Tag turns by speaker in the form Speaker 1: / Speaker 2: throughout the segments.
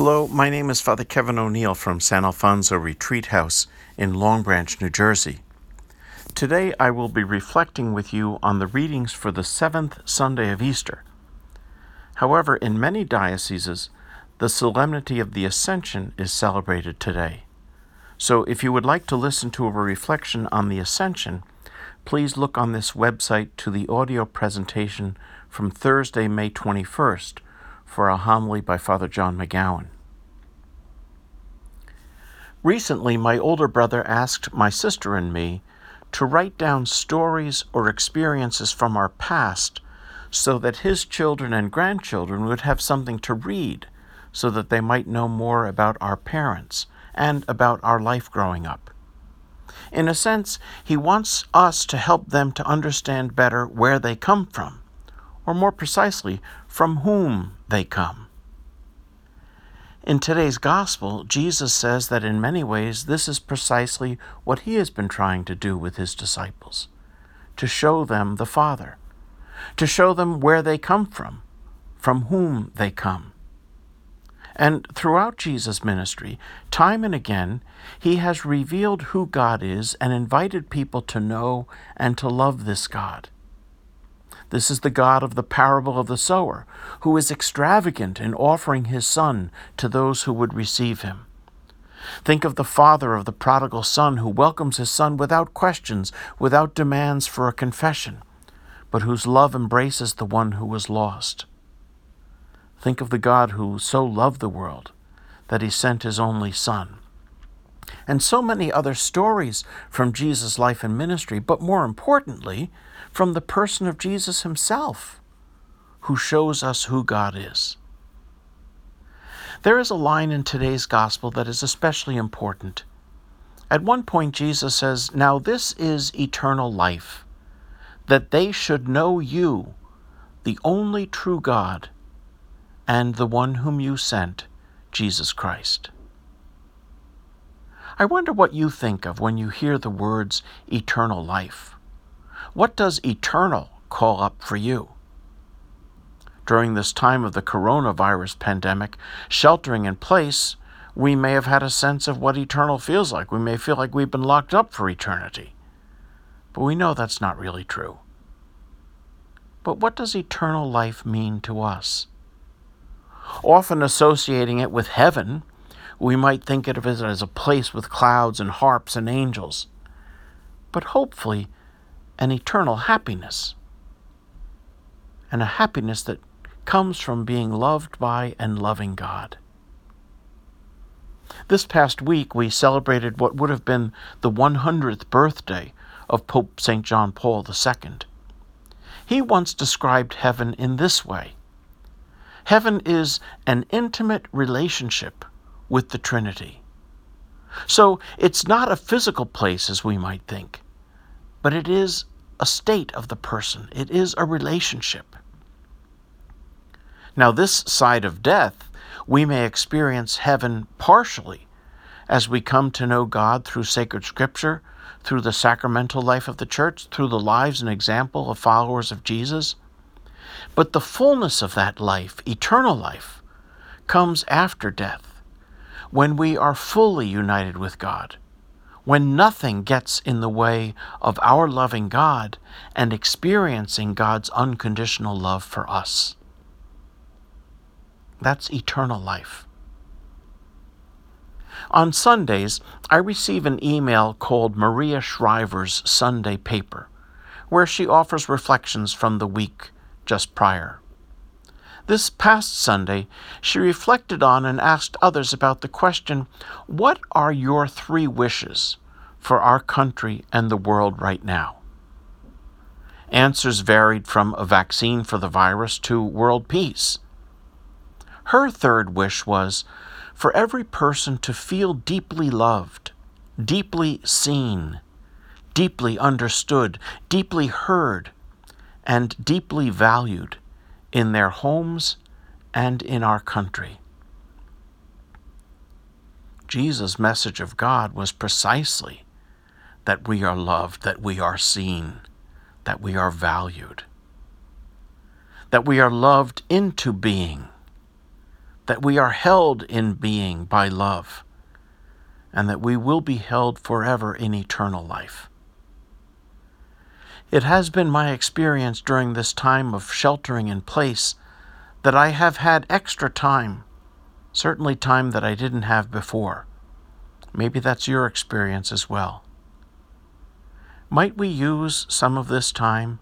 Speaker 1: Hello, my name is Father Kevin O'Neill from San Alfonso Retreat House in Long Branch, New Jersey. Today I will be reflecting with you on the readings for the seventh Sunday of Easter. However, in many dioceses, the solemnity of the Ascension is celebrated today. So if you would like to listen to a reflection on the Ascension, please look on this website to the audio presentation from Thursday, May 21st for a homily by Father John McGowan. Recently, my older brother asked my sister and me to write down stories or experiences from our past so that his children and grandchildren would have something to read so that they might know more about our parents and about our life growing up. In a sense, he wants us to help them to understand better where they come from or more precisely, from whom they come. In today's gospel, Jesus says that in many ways this is precisely what he has been trying to do with his disciples to show them the Father, to show them where they come from, from whom they come. And throughout Jesus' ministry, time and again, he has revealed who God is and invited people to know and to love this God. This is the God of the parable of the sower, who is extravagant in offering his son to those who would receive him. Think of the father of the prodigal son who welcomes his son without questions, without demands for a confession, but whose love embraces the one who was lost. Think of the God who so loved the world that he sent his only son. And so many other stories from Jesus' life and ministry, but more importantly, from the person of Jesus himself, who shows us who God is. There is a line in today's gospel that is especially important. At one point, Jesus says, Now this is eternal life, that they should know you, the only true God, and the one whom you sent, Jesus Christ. I wonder what you think of when you hear the words eternal life. What does eternal call up for you? During this time of the coronavirus pandemic, sheltering in place, we may have had a sense of what eternal feels like. We may feel like we've been locked up for eternity. But we know that's not really true. But what does eternal life mean to us? Often associating it with heaven, we might think of it as a place with clouds and harps and angels. But hopefully, an eternal happiness, and a happiness that comes from being loved by and loving God. This past week, we celebrated what would have been the 100th birthday of Pope St. John Paul II. He once described heaven in this way Heaven is an intimate relationship with the Trinity. So it's not a physical place as we might think but it is a state of the person, it is a relationship. Now, this side of death, we may experience heaven partially as we come to know God through sacred scripture, through the sacramental life of the church, through the lives and example of followers of Jesus. But the fullness of that life, eternal life, comes after death, when we are fully united with God when nothing gets in the way of our loving God and experiencing God's unconditional love for us. That's eternal life. On Sundays, I receive an email called Maria Shriver's Sunday Paper, where she offers reflections from the week just prior. This past Sunday, she reflected on and asked others about the question What are your three wishes for our country and the world right now? Answers varied from a vaccine for the virus to world peace. Her third wish was for every person to feel deeply loved, deeply seen, deeply understood, deeply heard, and deeply valued in their homes and in our country. Jesus' message of God was precisely that we are loved, that we are seen, that we are valued, that we are loved into being that we are held in being by love, and that we will be held forever in eternal life. It has been my experience during this time of sheltering in place that I have had extra time, certainly time that I didn't have before. Maybe that's your experience as well. Might we use some of this time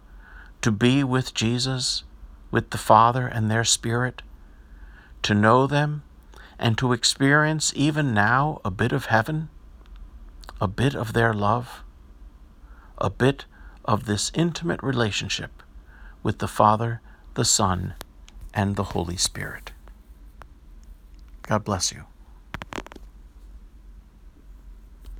Speaker 1: to be with Jesus, with the Father and their Spirit, to know them, and to experience even now a bit of heaven, a bit of their love, a bit of this intimate relationship with the Father, the Son, and the Holy Spirit. God bless you.